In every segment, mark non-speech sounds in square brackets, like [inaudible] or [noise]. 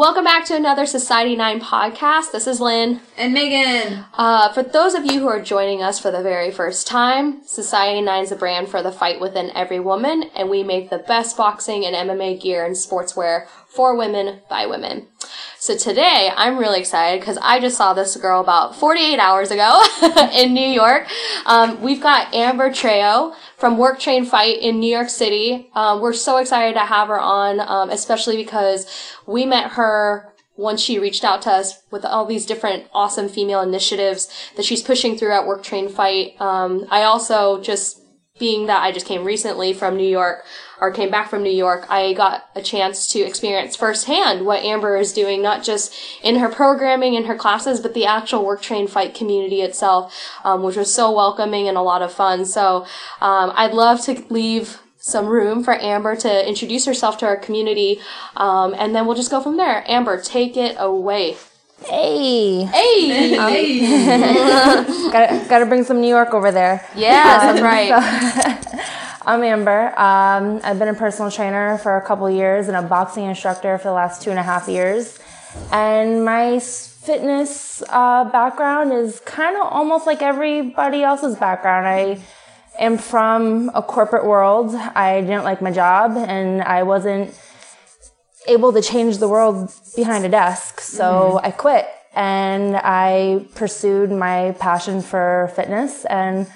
Welcome back to another Society 9 podcast. This is Lynn. And Megan. Uh, for those of you who are joining us for the very first time, Society 9 is a brand for the fight within every woman, and we make the best boxing and MMA gear and sportswear for women by women. So today I'm really excited because I just saw this girl about 48 hours ago [laughs] in New York. Um, we've got Amber Trejo from Work Train Fight in New York City. Um, we're so excited to have her on, um, especially because we met her once she reached out to us with all these different awesome female initiatives that she's pushing through at Work Train Fight. Um, I also just being that I just came recently from New York or came back from New York, I got a chance to experience firsthand what Amber is doing, not just in her programming and her classes, but the actual work train fight community itself, um, which was so welcoming and a lot of fun. So um, I'd love to leave some room for Amber to introduce herself to our community, um, and then we'll just go from there. Amber, take it away. Hey. Hey. [laughs] gotta, gotta bring some New York over there. Yes, that's right. So, [laughs] I'm Amber. Um, I've been a personal trainer for a couple years and a boxing instructor for the last two and a half years. And my fitness uh, background is kind of almost like everybody else's background. I am from a corporate world. I didn't like my job and I wasn't able to change the world behind a desk. So mm-hmm. I quit and I pursued my passion for fitness and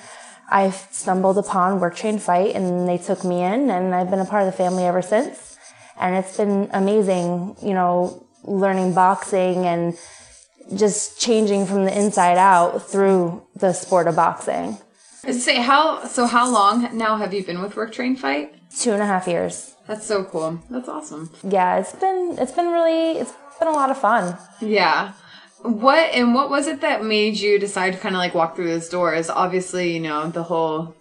I stumbled upon Work Train Fight and they took me in and I've been a part of the family ever since. And it's been amazing, you know, learning boxing and just changing from the inside out through the sport of boxing. Say how so how long now have you been with Work Train Fight? Two and a half years. That's so cool. That's awesome. Yeah, it's been it's been really it's been a lot of fun. Yeah. What and what was it that made you decide to kind of like walk through those doors? Obviously, you know the whole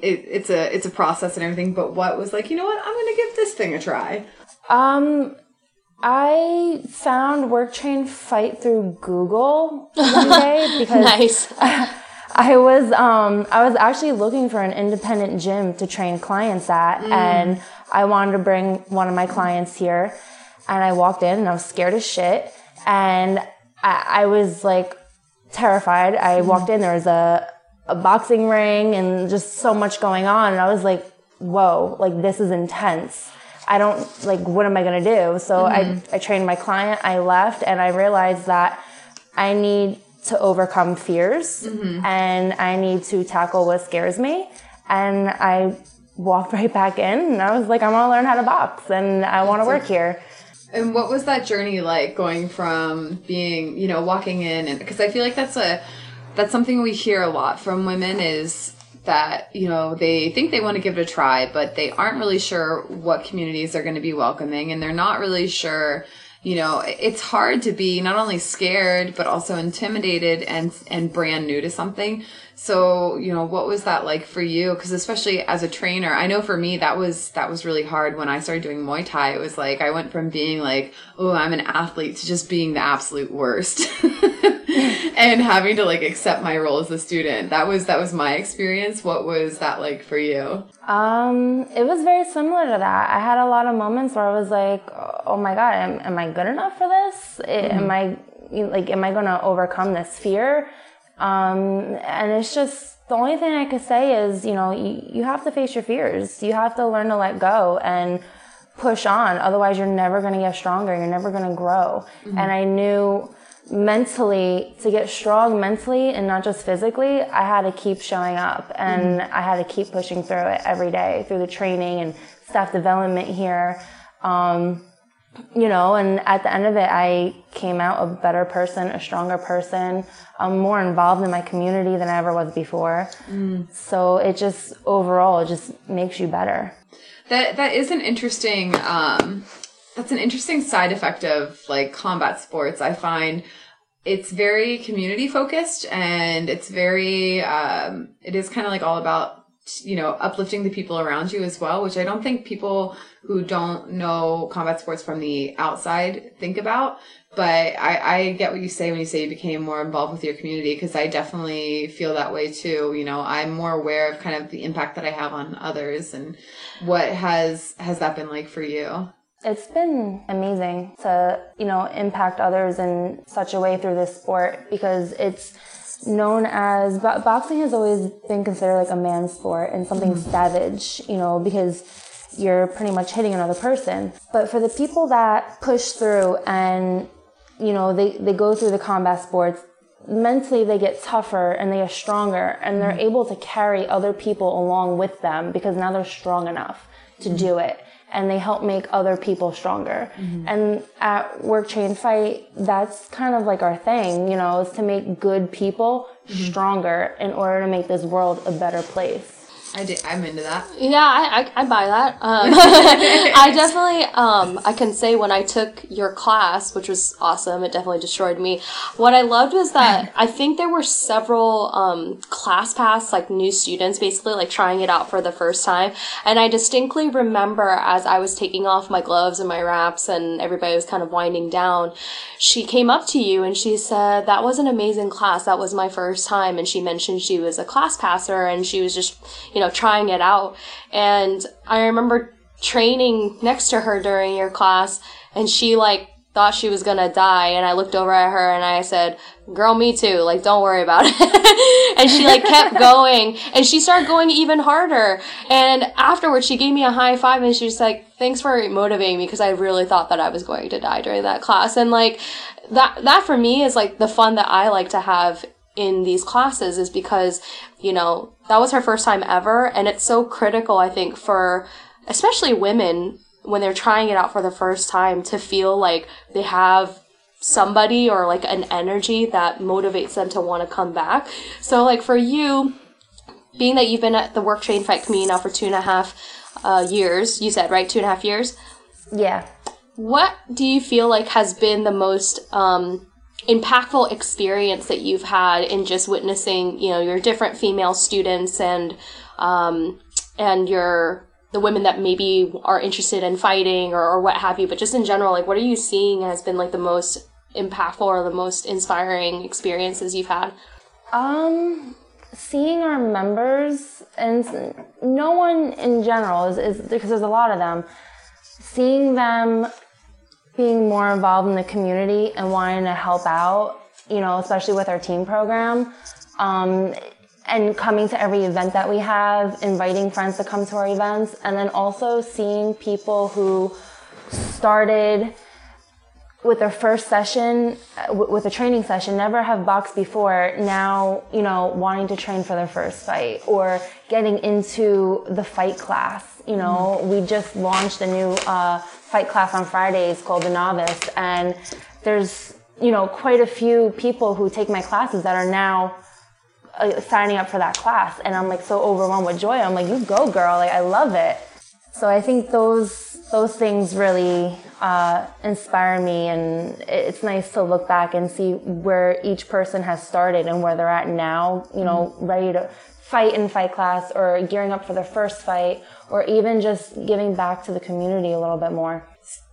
it, it's a it's a process and everything. But what was like? You know what? I'm gonna give this thing a try. Um, I found Work Train Fight through Google one day [laughs] because nice. [laughs] I was um I was actually looking for an independent gym to train clients at mm. and I wanted to bring one of my clients here and I walked in and I was scared as shit and I, I was like terrified. I mm. walked in there was a a boxing ring and just so much going on and I was like whoa like this is intense. I don't like what am I going to do? So mm-hmm. I I trained my client, I left and I realized that I need to overcome fears mm-hmm. and I need to tackle what scares me. And I walked [laughs] right back in and I was like, I want to learn how to box and I want to work here. And what was that journey like going from being, you know, walking in and because I feel like that's a that's something we hear a lot from women is that, you know, they think they want to give it a try, but they aren't really sure what communities are going to be welcoming and they're not really sure you know, it's hard to be not only scared but also intimidated and and brand new to something. So, you know, what was that like for you? Because especially as a trainer, I know for me that was that was really hard when I started doing Muay Thai. It was like I went from being like, oh, I'm an athlete to just being the absolute worst. [laughs] and having to like accept my role as a student. That was that was my experience. What was that like for you? Um, it was very similar to that. I had a lot of moments where I was like, "Oh my god, am, am I good enough for this? Mm-hmm. Am I like am I going to overcome this fear?" Um, and it's just the only thing I could say is, you know, you, you have to face your fears. You have to learn to let go and push on. Otherwise, you're never going to get stronger. You're never going to grow. Mm-hmm. And I knew mentally to get strong mentally and not just physically i had to keep showing up and mm-hmm. i had to keep pushing through it every day through the training and staff development here um, you know and at the end of it i came out a better person a stronger person i'm more involved in my community than i ever was before mm. so it just overall it just makes you better that that is an interesting um that's an interesting side effect of like combat sports. I find it's very community focused and it's very um, it is kind of like all about you know uplifting the people around you as well which i don't think people who don't know combat sports from the outside think about. But I, I get what you say when you say you became more involved with your community because i definitely feel that way too. You know i'm more aware of kind of the impact that i have on others and what has has that been like for you? It's been amazing to, you know, impact others in such a way through this sport because it's known as bo- boxing has always been considered like a man's sport and something mm-hmm. savage, you know, because you're pretty much hitting another person. But for the people that push through and, you know, they, they go through the combat sports, mentally they get tougher and they are stronger and they're mm-hmm. able to carry other people along with them because now they're strong enough to do it and they help make other people stronger. Mm-hmm. And at Work Train Fight, that's kind of like our thing, you know, is to make good people mm-hmm. stronger in order to make this world a better place. I did, I'm into that. Yeah, I, I, I buy that. Um, [laughs] [laughs] I definitely, um, I can say when I took your class, which was awesome, it definitely destroyed me. What I loved was that [laughs] I think there were several um, class pass, like new students, basically like trying it out for the first time. And I distinctly remember as I was taking off my gloves and my wraps and everybody was kind of winding down, she came up to you and she said, that was an amazing class. That was my first time. And she mentioned she was a class passer and she was just, you know, trying it out. And I remember training next to her during your class and she like thought she was gonna die and I looked over at her and I said, girl, me too. Like, don't worry about it. [laughs] and she like kept [laughs] going and she started going even harder. And afterwards she gave me a high five and she was like, thanks for motivating me because I really thought that I was going to die during that class. And like, that, that for me is like the fun that I like to have in these classes is because, you know, that was her first time ever. And it's so critical, I think, for especially women when they're trying it out for the first time to feel like they have somebody or like an energy that motivates them to want to come back. So, like for you, being that you've been at the work train fight community now for two and a half uh, years, you said, right? Two and a half years? Yeah. What do you feel like has been the most um, impactful experience that you've had in just witnessing, you know, your different female students and um, and your the women that maybe are interested in fighting or, or what have you, but just in general, like what are you seeing has been like the most impactful or the most inspiring experiences you've had? Um, seeing our members and no one in general is, is because there's a lot of them. Seeing them being more involved in the community and wanting to help out, you know, especially with our teen program. Um, and coming to every event that we have, inviting friends to come to our events, and then also seeing people who started with their first session, uh, with a training session, never have boxed before, now, you know, wanting to train for their first fight or getting into the fight class. You know, we just launched a new uh, fight class on Fridays called the Novice, and there's, you know, quite a few people who take my classes that are now uh, signing up for that class. And I'm like so overwhelmed with joy. I'm like, you go, girl. Like, I love it. So I think those those things really uh, inspire me, and it's nice to look back and see where each person has started and where they're at now. You know, mm-hmm. ready to fight in fight class, or gearing up for their first fight, or even just giving back to the community a little bit more.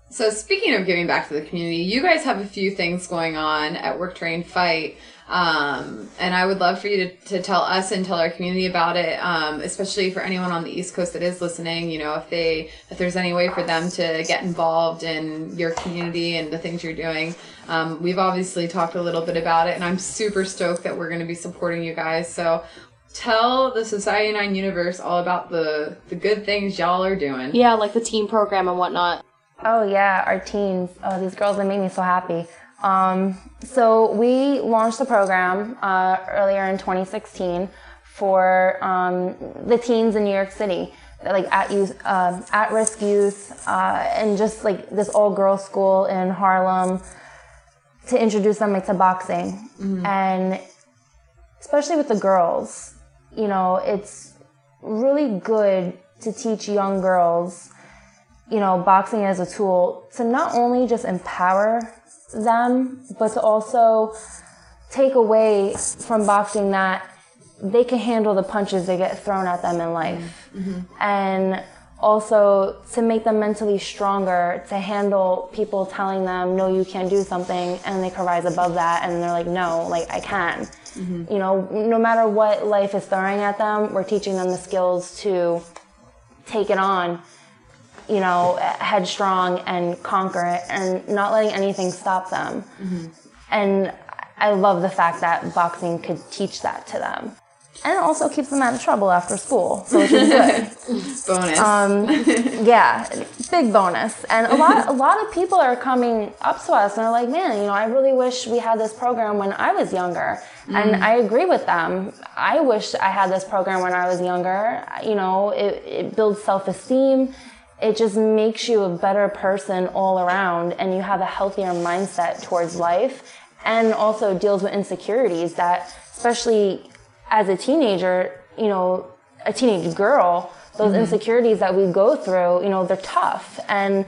So speaking of giving back to the community, you guys have a few things going on at Work Train Fight. Um, and I would love for you to, to tell us and tell our community about it, um, especially for anyone on the East Coast that is listening. You know, if they, if there's any way for them to get involved in your community and the things you're doing. Um, we've obviously talked a little bit about it, and I'm super stoked that we're going to be supporting you guys. So tell the Society 9 universe all about the, the good things y'all are doing. Yeah, like the teen program and whatnot. Oh, yeah, our teens. Oh, these girls, they made me so happy. Um, so we launched the program uh, earlier in 2016 for um, the teens in New York City, like at youth, uh, at risk youth, uh, and just like this all girls school in Harlem to introduce them like, to boxing, mm-hmm. and especially with the girls, you know, it's really good to teach young girls, you know, boxing as a tool to not only just empower them, but to also take away from boxing that they can handle the punches that get thrown at them in life. Mm-hmm. And also to make them mentally stronger, to handle people telling them, no, you can't do something, and they can rise above that, and they're like, no, like, I can. Mm-hmm. You know, no matter what life is throwing at them, we're teaching them the skills to take it on you know, headstrong and conquer it and not letting anything stop them. And I love the fact that boxing could teach that to them. And it also keeps them out of trouble after school, so which is good. [laughs] Bonus. Um, yeah, big bonus. And a lot, a lot of people are coming up to us and are like, "Man, you know, I really wish we had this program when I was younger." And I agree with them. I wish I had this program when I was younger. You know, it, it builds self-esteem. It just makes you a better person all around, and you have a healthier mindset towards life, and also deals with insecurities that, especially as a teenager, you know, a teenage girl, those insecurities that we go through, you know, they're tough. And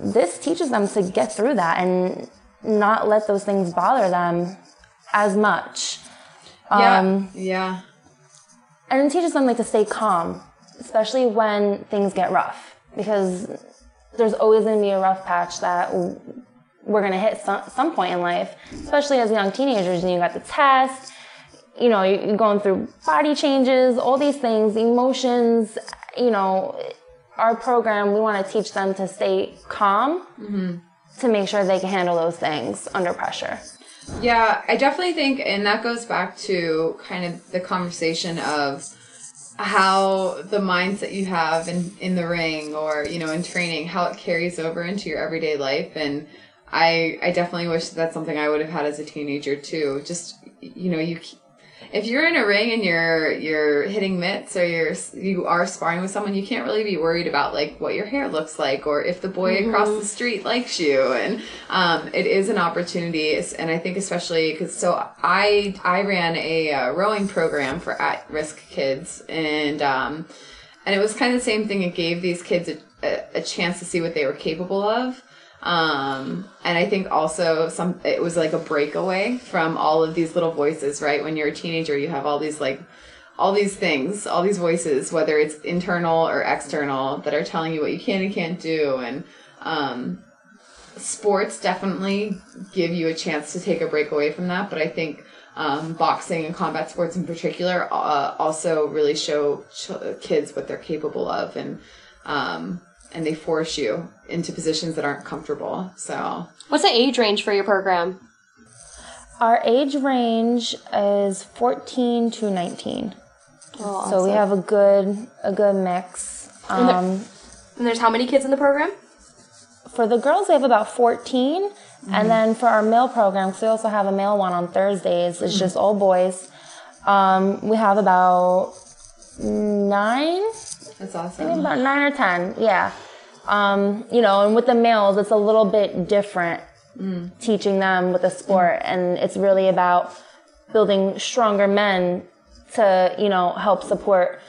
this teaches them to get through that and not let those things bother them as much. yeah. Um, yeah. and it teaches them like to stay calm, especially when things get rough, because there's always going to be a rough patch that we're going to hit some, some point in life, especially as young teenagers. And you got the test, you know, you- you're going through body changes, all these things, emotions, you know, our program, we want to teach them to stay calm mm-hmm. to make sure they can handle those things under pressure. Yeah, I definitely think, and that goes back to kind of the conversation of how the mindset you have in, in the ring or, you know, in training, how it carries over into your everyday life. And I, I definitely wish that's something I would have had as a teenager too. Just, you know, you, if you're in a ring and you're you're hitting mitts or you're you are sparring with someone, you can't really be worried about like what your hair looks like or if the boy across the street likes you. And um, it is an opportunity, and I think especially because so I I ran a uh, rowing program for at risk kids, and um, and it was kind of the same thing. It gave these kids a, a, a chance to see what they were capable of. Um, and I think also some, it was like a breakaway from all of these little voices, right? When you're a teenager, you have all these like, all these things, all these voices, whether it's internal or external, that are telling you what you can and can't do. And, um, sports definitely give you a chance to take a break away from that. But I think, um, boxing and combat sports in particular, uh, also really show ch- kids what they're capable of. And, um, and they force you into positions that aren't comfortable. So What's the age range for your program? Our age range is 14 to 19. Oh, awesome. So we have a good a good mix. And there- Um, And there's how many kids in the program? for the girls, we have about 14. And then for our male program, because we also have a male one on Thursdays, it's just all boys. Um, we have about nine, that's awesome. about nine or 10. Yeah. Um, you know, and with the males, it's a little bit different teaching them with the sport. And it's really about building stronger men to, you know, help support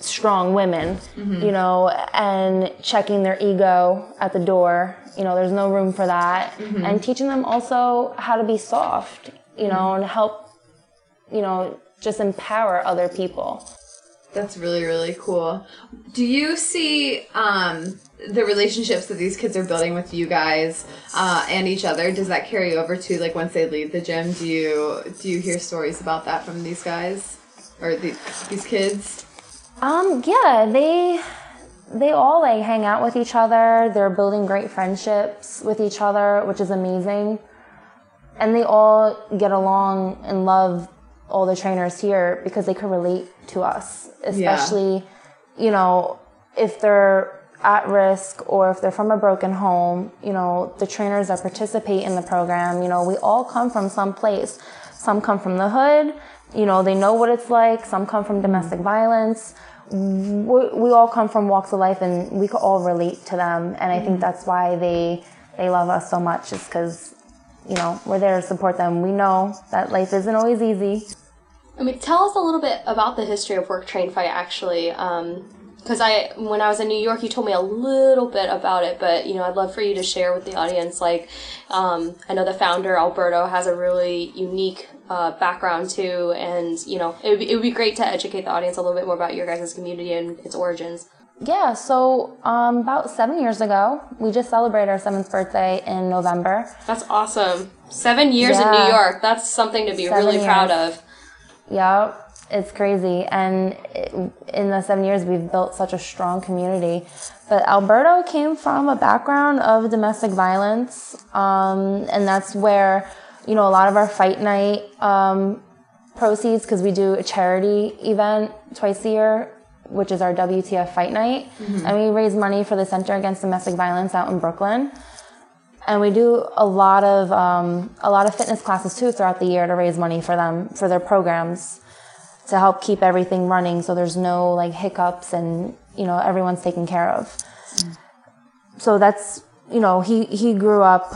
strong women, you know, and checking their ego at the door. You know, there's no room for that. And teaching them also how to be soft, you know, and help, you know, just empower other people. That's really really cool. Do you see um, the relationships that these kids are building with you guys uh, and each other? Does that carry over to like once they leave the gym? Do you do you hear stories about that from these guys or the, these kids? Um, yeah, they they all like hang out with each other. They're building great friendships with each other, which is amazing. And they all get along and love all the trainers here because they can relate to us, especially, you know, if they're at risk or if they're from a broken home, you know, the trainers that participate in the program, you know, we all come from some place. Some come from the hood, you know, they know what it's like. Some come from domestic violence. We, we all come from walks of life and we could all relate to them. And I think mm-hmm. that's why they, they love us so much is because, you know, we're there to support them. We know that life isn't always easy. I mean, tell us a little bit about the history of Work Train Fight, actually. Because I, when I was in New York, you told me a little bit about it, but you know, I'd love for you to share with the audience. Like, um, I know the founder Alberto has a really unique uh, background too, and you know, it would, be, it would be great to educate the audience a little bit more about your guys' community and its origins. Yeah, so um, about seven years ago, we just celebrated our seventh birthday in November. That's awesome. Seven years in New York. That's something to be Seven really proud of. Yeah, it's crazy. And it, in the seven years, we've built such a strong community. But Alberto came from a background of domestic violence, um, and that's where you know a lot of our fight night um, proceeds because we do a charity event twice a year which is our WTF Fight Night, mm-hmm. and we raise money for the Center Against Domestic Violence out in Brooklyn. And we do a lot of um, a lot of fitness classes too throughout the year to raise money for them for their programs to help keep everything running so there's no like hiccups and you know everyone's taken care of. Mm. So that's you know he he grew up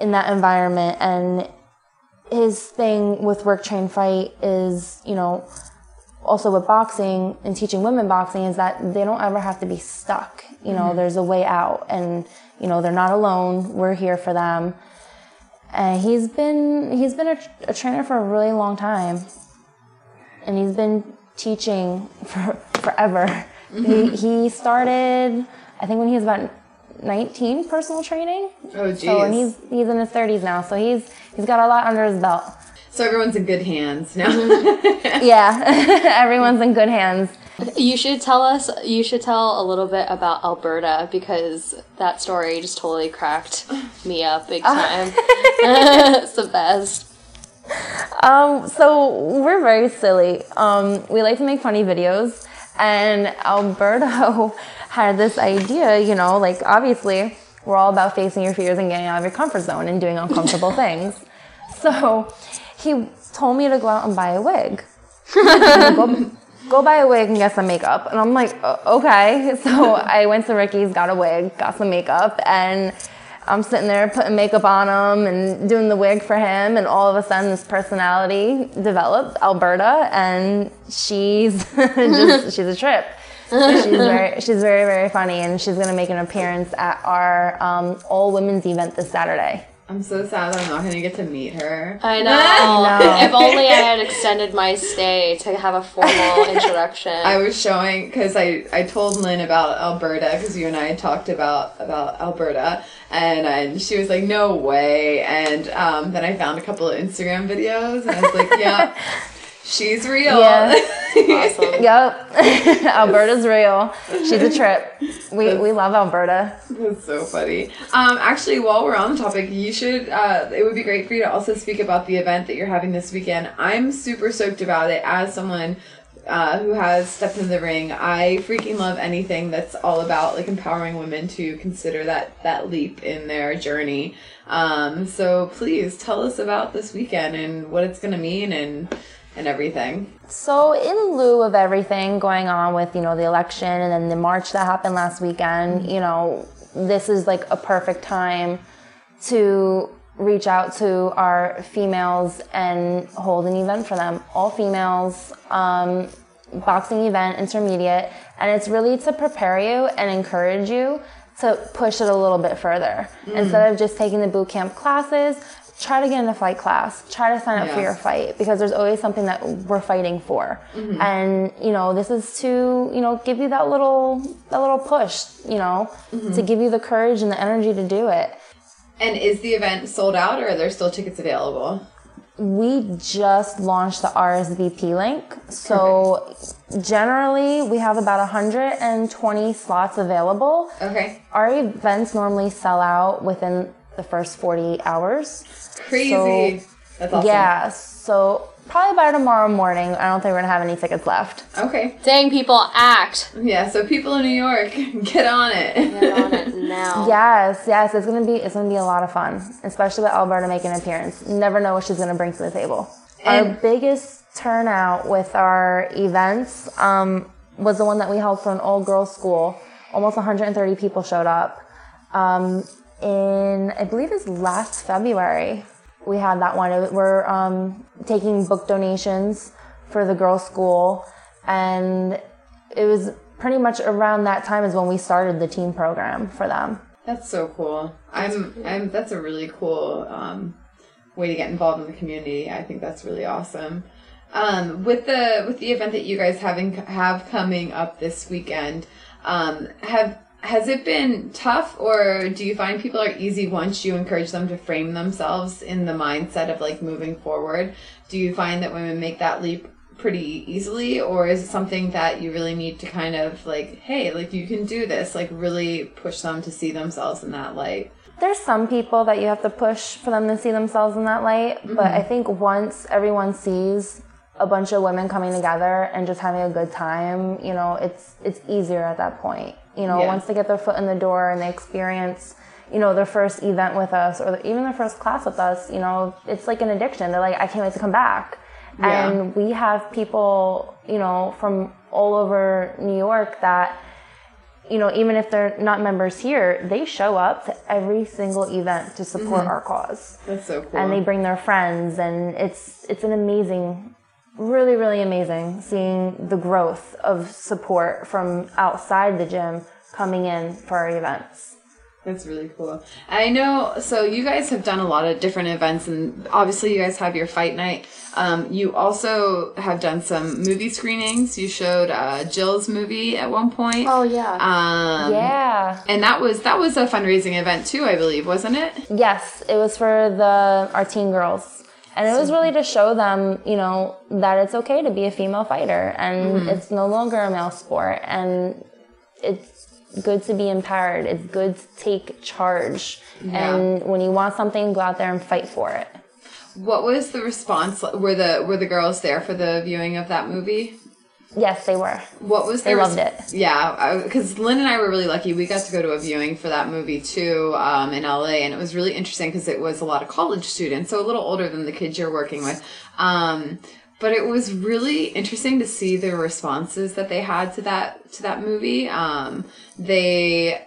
in that environment and his thing with work train fight is you know also with boxing and teaching women boxing is that they don't ever have to be stuck. You know, mm-hmm. there's a way out and, you know, they're not alone. We're here for them. And he's been, he's been a, a trainer for a really long time. And he's been teaching [laughs] for forever. Mm-hmm. He, he started, I think when he was about 19 personal training. Oh, geez. So, and he's, he's in his 30s now. So he's, he's got a lot under his belt. So everyone's in good hands now. [laughs] yeah, [laughs] everyone's in good hands. You should tell us. You should tell a little bit about Alberta because that story just totally cracked me up big time. [laughs] it's the best. Um, so we're very silly. Um, we like to make funny videos, and Alberto had this idea. You know, like obviously we're all about facing your fears and getting out of your comfort zone and doing uncomfortable things. So he told me to go out and buy a wig. [laughs] go, go buy a wig and get some makeup. And I'm like, okay. [laughs] So I went to Ricky's, got a wig, got some makeup, and I'm sitting there putting makeup on him and doing the wig for him. And all of a sudden, this personality developed, Alberta, and she's [laughs] just, she's a trip. she's very, she's very, very funny, and she's gonna make an appearance at our um, all women's event this Saturday. I'm so sad I'm not to get to meet her. I [laughs] know. I if only I had extended my stay to have a formal [laughs] introduction. I was showing because I, I told Lynn about Alberta because you and I talked about about Alberta and, and she was like no way and um, then I found a couple of Instagram videos and I was like yeah [laughs] She's real. Yeah. [laughs] awesome. [laughs] Yep. Alberta's real. She's a [laughs] trip. We, that's, we love Alberta. That's so funny. Um, actually, while we're on the topic, you should, uh, it would be great for you to also speak about the event that you're having this weekend. I'm super stoked about it as someone uh, who has stepped in the ring. I freaking love anything that's all about like empowering women to consider that that leap in their journey. Um, so please tell us about this weekend and what it's going to mean and and everything. So, in lieu of everything going on with, you know, the election and then the march that happened last weekend, you know, this is like a perfect time to reach out to our females and hold an event for them. All females, um, boxing event, intermediate, and it's really to prepare you and encourage you to push it a little bit further. Mm. Instead of just taking the boot camp classes, try to get in a fight class try to sign up yeah. for your fight because there's always something that we're fighting for mm-hmm. and you know this is to you know give you that little that little push you know mm-hmm. to give you the courage and the energy to do it and is the event sold out or are there still tickets available we just launched the RSVP link. So Perfect. generally we have about 120 slots available. Okay. Our events normally sell out within the first 48 hours. Crazy. So, That's awesome. Yeah. So probably by tomorrow morning, I don't think we're gonna have any tickets left. Okay. Dang, people, act. Yeah. So people in New York, [laughs] get on it. Get on it [laughs] now. yes. Yes. It's gonna be. It's gonna be a lot of fun, especially with Alberta making an appearance. Never know what she's gonna bring to the table. And our biggest turnout with our events um, was the one that we held for an all girls school. Almost 130 people showed up. Um, in, I believe it's last February. We had that one. We're um, taking book donations for the girls' school, and it was pretty much around that time is when we started the teen program for them. That's so cool. I'm, I'm. That's a really cool um, way to get involved in the community. I think that's really awesome. Um, with the with the event that you guys having have coming up this weekend, um, have has it been tough or do you find people are easy once you encourage them to frame themselves in the mindset of like moving forward? Do you find that women make that leap pretty easily or is it something that you really need to kind of like hey like you can do this like really push them to see themselves in that light? There's some people that you have to push for them to see themselves in that light mm-hmm. but i think once everyone sees a bunch of women coming together and just having a good time you know it's it's easier at that point you know yeah. once they get their foot in the door and they experience you know their first event with us or even their first class with us you know it's like an addiction they're like i can't wait to come back yeah. And we have people, you know, from all over New York that, you know, even if they're not members here, they show up to every single event to support mm-hmm. our cause. That's so cool. And they bring their friends and it's it's an amazing really really amazing seeing the growth of support from outside the gym coming in for our events. That's really cool. I know. So you guys have done a lot of different events, and obviously you guys have your fight night. Um, you also have done some movie screenings. You showed uh, Jill's movie at one point. Oh yeah. Um, yeah. And that was that was a fundraising event too, I believe, wasn't it? Yes, it was for the our teen girls. And it was really to show them, you know, that it's okay to be a female fighter and mm-hmm. it's no longer a male sport and it's good to be empowered. It's good to take charge. Yeah. And when you want something, go out there and fight for it. What was the response? Were the were the girls there for the viewing of that movie? Yes, they were. What was they loved it? Yeah, because Lynn and I were really lucky. We got to go to a viewing for that movie too um, in LA, and it was really interesting because it was a lot of college students, so a little older than the kids you're working with. Um, but it was really interesting to see the responses that they had to that to that movie. Um, they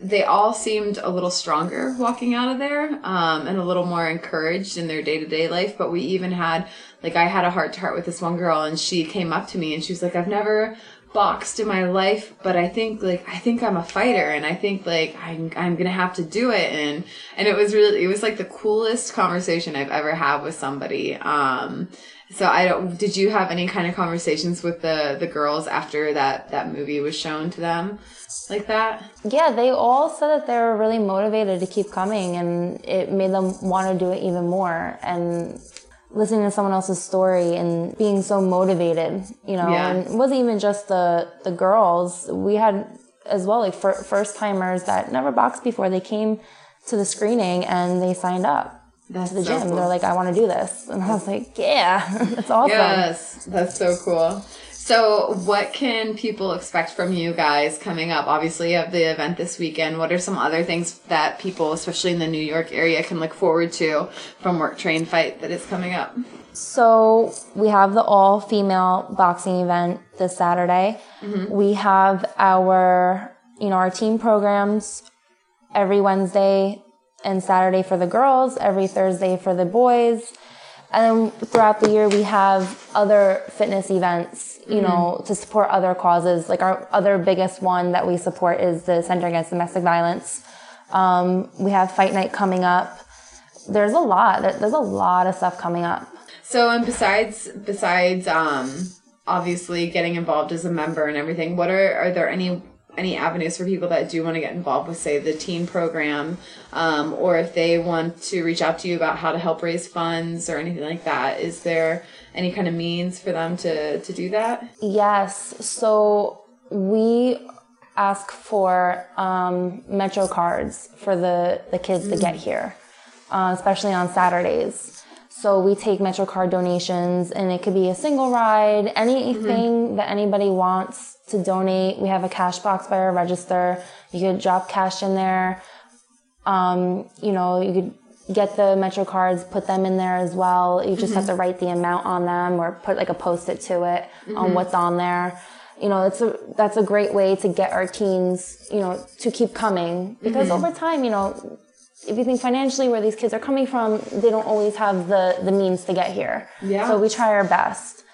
they all seemed a little stronger walking out of there um, and a little more encouraged in their day-to-day life but we even had like i had a heart to heart with this one girl and she came up to me and she was like i've never boxed in my life but i think like i think i'm a fighter and i think like i'm, I'm gonna have to do it and and it was really it was like the coolest conversation i've ever had with somebody um so I don't. Did you have any kind of conversations with the the girls after that that movie was shown to them, like that? Yeah, they all said that they were really motivated to keep coming, and it made them want to do it even more. And listening to someone else's story and being so motivated, you know, yeah. and it wasn't even just the the girls. We had as well like first timers that never boxed before. They came to the screening and they signed up to the so gym. Cool. They're like, I want to do this. And I was like, yeah, [laughs] that's awesome. Yes, that's so cool. So, what can people expect from you guys coming up? Obviously, you have the event this weekend. What are some other things that people, especially in the New York area, can look forward to from Work Train Fight that is coming up? So, we have the all female boxing event this Saturday. Mm-hmm. We have our, you know, our teen programs every Wednesday and Saturday for the girls, every Thursday for the boys. And then throughout the year, we have other fitness events, you mm-hmm. know, to support other causes. Like our other biggest one that we support is the Center Against Domestic Violence. Um, we have Fight Night coming up. There's a lot. There's a lot of stuff coming up. So, and besides, besides, um, obviously getting involved as a member and everything, what are, are there any any avenues for people that do want to get involved with, say, the teen program, um, or if they want to reach out to you about how to help raise funds or anything like that? Is there any kind of means for them to, to do that? Yes. So we ask for um, Metro cards for the, the kids mm. to get here, uh, especially on Saturdays. So we take MetroCard donations and it could be a single ride, anything mm-hmm. that anybody wants to donate. We have a cash box by our register. You could drop cash in there. Um, you know, you could get the MetroCards, put them in there as well. You just mm-hmm. have to write the amount on them or put like a post-it to it mm-hmm. on what's on there. You know, it's a, that's a great way to get our teens, you know, to keep coming because mm-hmm. over time, you know, if you think financially where these kids are coming from, they don't always have the, the means to get here. Yeah. So we try our best.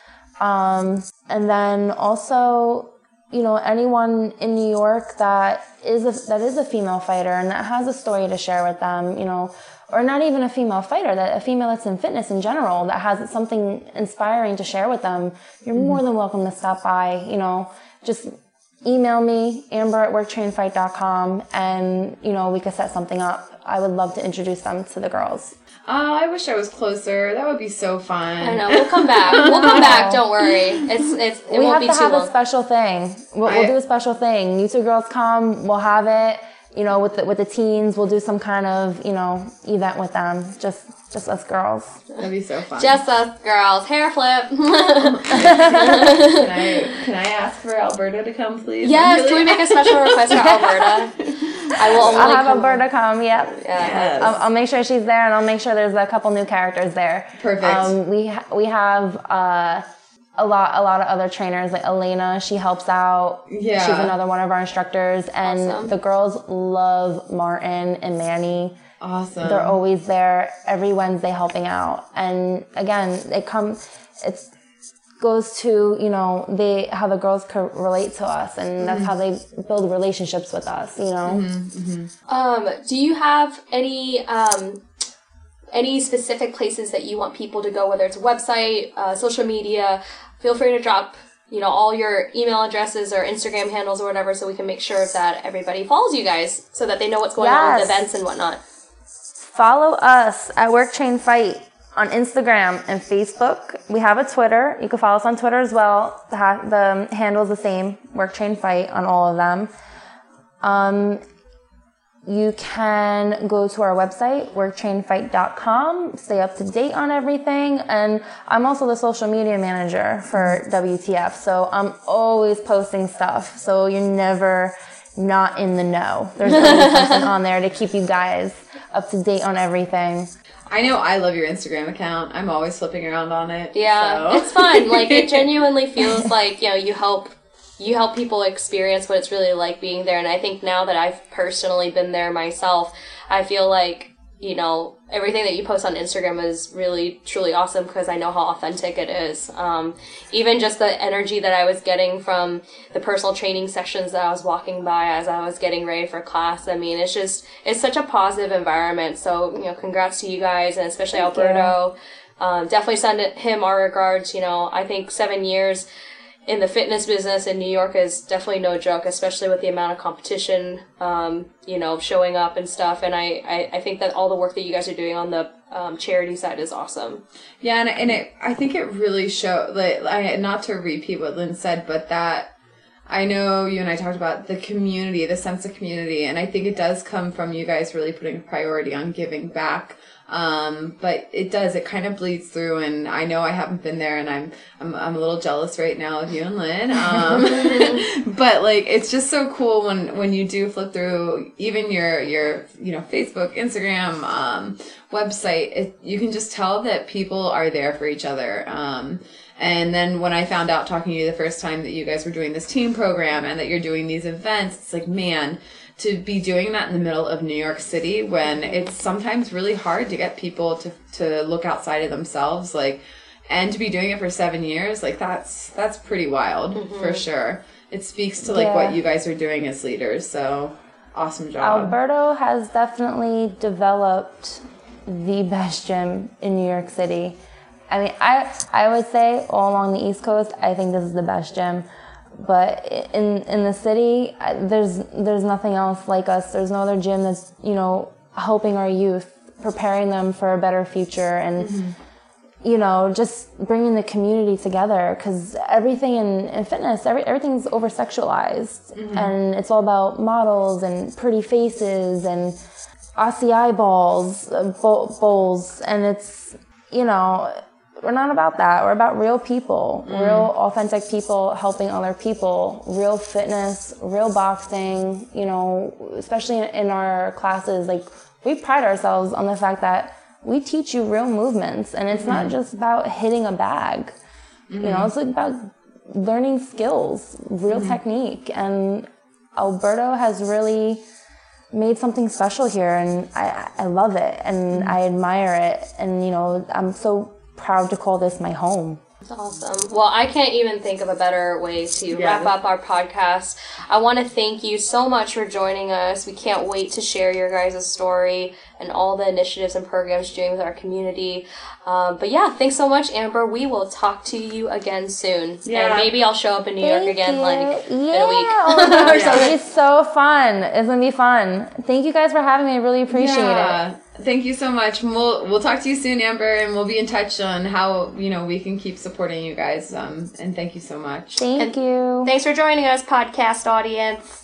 Um, and then also, you know, anyone in New York that is a, that is a female fighter and that has a story to share with them, you know, or not even a female fighter, that a female that's in fitness in general that has something inspiring to share with them, you're mm-hmm. more than welcome to stop by, you know, just email me, amber at worktrainfight.com, and, you know, we could set something up. I would love to introduce them to the girls. Oh, I wish I was closer. That would be so fun. I know. We'll come back. We'll come [laughs] back. Don't worry. It's it's it we won't have be to too have long. a special thing. We'll, I- we'll do a special thing. You two girls come. We'll have it. You know, with the, with the teens, we'll do some kind of you know event with them. Just just us girls. That'd be so fun. Just us girls. Hair flip. [laughs] can I can I ask for Alberta to come, please? yes. I'm Can we make a special request for Alberta? I will only I'll have come- Alberta come. Yep. Yes. I'll, I'll make sure she's there, and I'll make sure there's a couple new characters there. Perfect. Um, we ha- we have uh, a lot a lot of other trainers like Elena. She helps out. Yeah. She's another one of our instructors, and Awesome. the girls love Martin and Manny. awesome. They're always there every Wednesday helping out. And again, it comes, it's goes to, you know, they, how the girls could relate to us and that's how they build relationships with us, you know? Um, do you have any um, any specific places that you want people to go, whether it's a website, uh, social media? Feel free to drop you know all your email addresses or Instagram handles or whatever, so we can make sure that everybody follows you guys, so that they know what's going on with events and whatnot. Follow us at Work Train Fight on Instagram and Facebook. We have a Twitter. You can follow us on Twitter as well. The, ha- the handle is the same, Work Train Fight on all of them. Um, you can go to our website, worktrainfight.com, stay up to date on everything. And I'm also the social media manager for WTF. So I'm always posting stuff. So you're never not in the know. There's always something on there to keep you guys up to date on everything. I know I love your Instagram account. I'm always flipping around on it. Yeah, so. it's fun. Like it [laughs] genuinely feels like you know you help you help people experience what it's really like being there. And I think now that I've personally been there myself, I feel like you know everything that you post on Instagram is really truly awesome because I know how authentic it is. Um, even just the energy that I was getting from the personal training sessions that I was walking by as I was getting ready for class. I mean, it's just it's such a positive environment. So you know, congrats to you guys and especially Thank. Alberto. Um, definitely send him our regards. You know, I think seven years in the fitness business in New York is definitely no joke, especially with the amount of competition, um, you know, showing up and stuff. And I, I, I think that all the work that you guys are doing on the um, charity side is awesome. Yeah, and, and it, I think it really showed, like, I, not to repeat what Lynn said, but that I know you and I talked about the community, the sense of community, and I think it does come from you guys really putting a priority on giving back. Um, but it does, it kind of bleeds through, and I know I haven't been there, and I'm, I'm, I'm a little jealous right now of you and Lynn. Um, [laughs] but like, it's just so cool when, when you do flip through even your, your, you know, Facebook, Instagram, um, website, it, you can just tell that people are there for each other. Um, and then when I found out talking to you the first time that you guys were doing this teen program and that you're doing these events, it's like, man, to be doing that in the middle of New York City when it's sometimes really hard to get people to, to look outside of themselves, like, and to be doing it for seven years, like that's, that's pretty wild mm-hmm. for sure. It speaks to like what you guys are doing as leaders. So awesome job. Alberto has definitely developed the best gym in New York City. I mean, I I would say all along the East Coast, I think this is the best gym. But in in the city, there's there's nothing else like us. There's no other gym that's you know helping our youth, preparing them for a better future, and you know just bringing the community together. Because everything in, in fitness, every, everything's over sexualized, and it's all about models and pretty faces and Aussie eyeballs, uh, bowl- bowls, and it's you know we're not about that. We're about real people, mm. real authentic people helping other people, real fitness, real boxing. You know, especially in, our classes, like we pride ourselves on the fact that we teach you real movements, and it's not mm-hmm. just about hitting a bag. You know, mm-hmm. it's like about learning skills, real mm-hmm. technique, and Alberto has really made something special here and I, I love it and I admire it. And you know I'm so proud to call this my home. That's awesome. Well, I can't even think of a better way to Yeah. wrap up our podcast. I want to thank you so much for joining us. We can't wait to share your guys' story and all the initiatives and programs you're doing with our community. Um, but yeah, thanks so much, Amber. We will talk to you again soon. Yeah. And maybe I'll show up in New York again, you. like yeah. in a week. Oh or it's something. be so fun. It's gonna be fun. Thank you guys for having me. I really appreciate it. Thank you so much. We'll we'll talk to you soon, Amber, and we'll be in touch on how you know we can keep supporting you guys. Um, and thank you so much. Thank you. Thanks for joining us, podcast audience.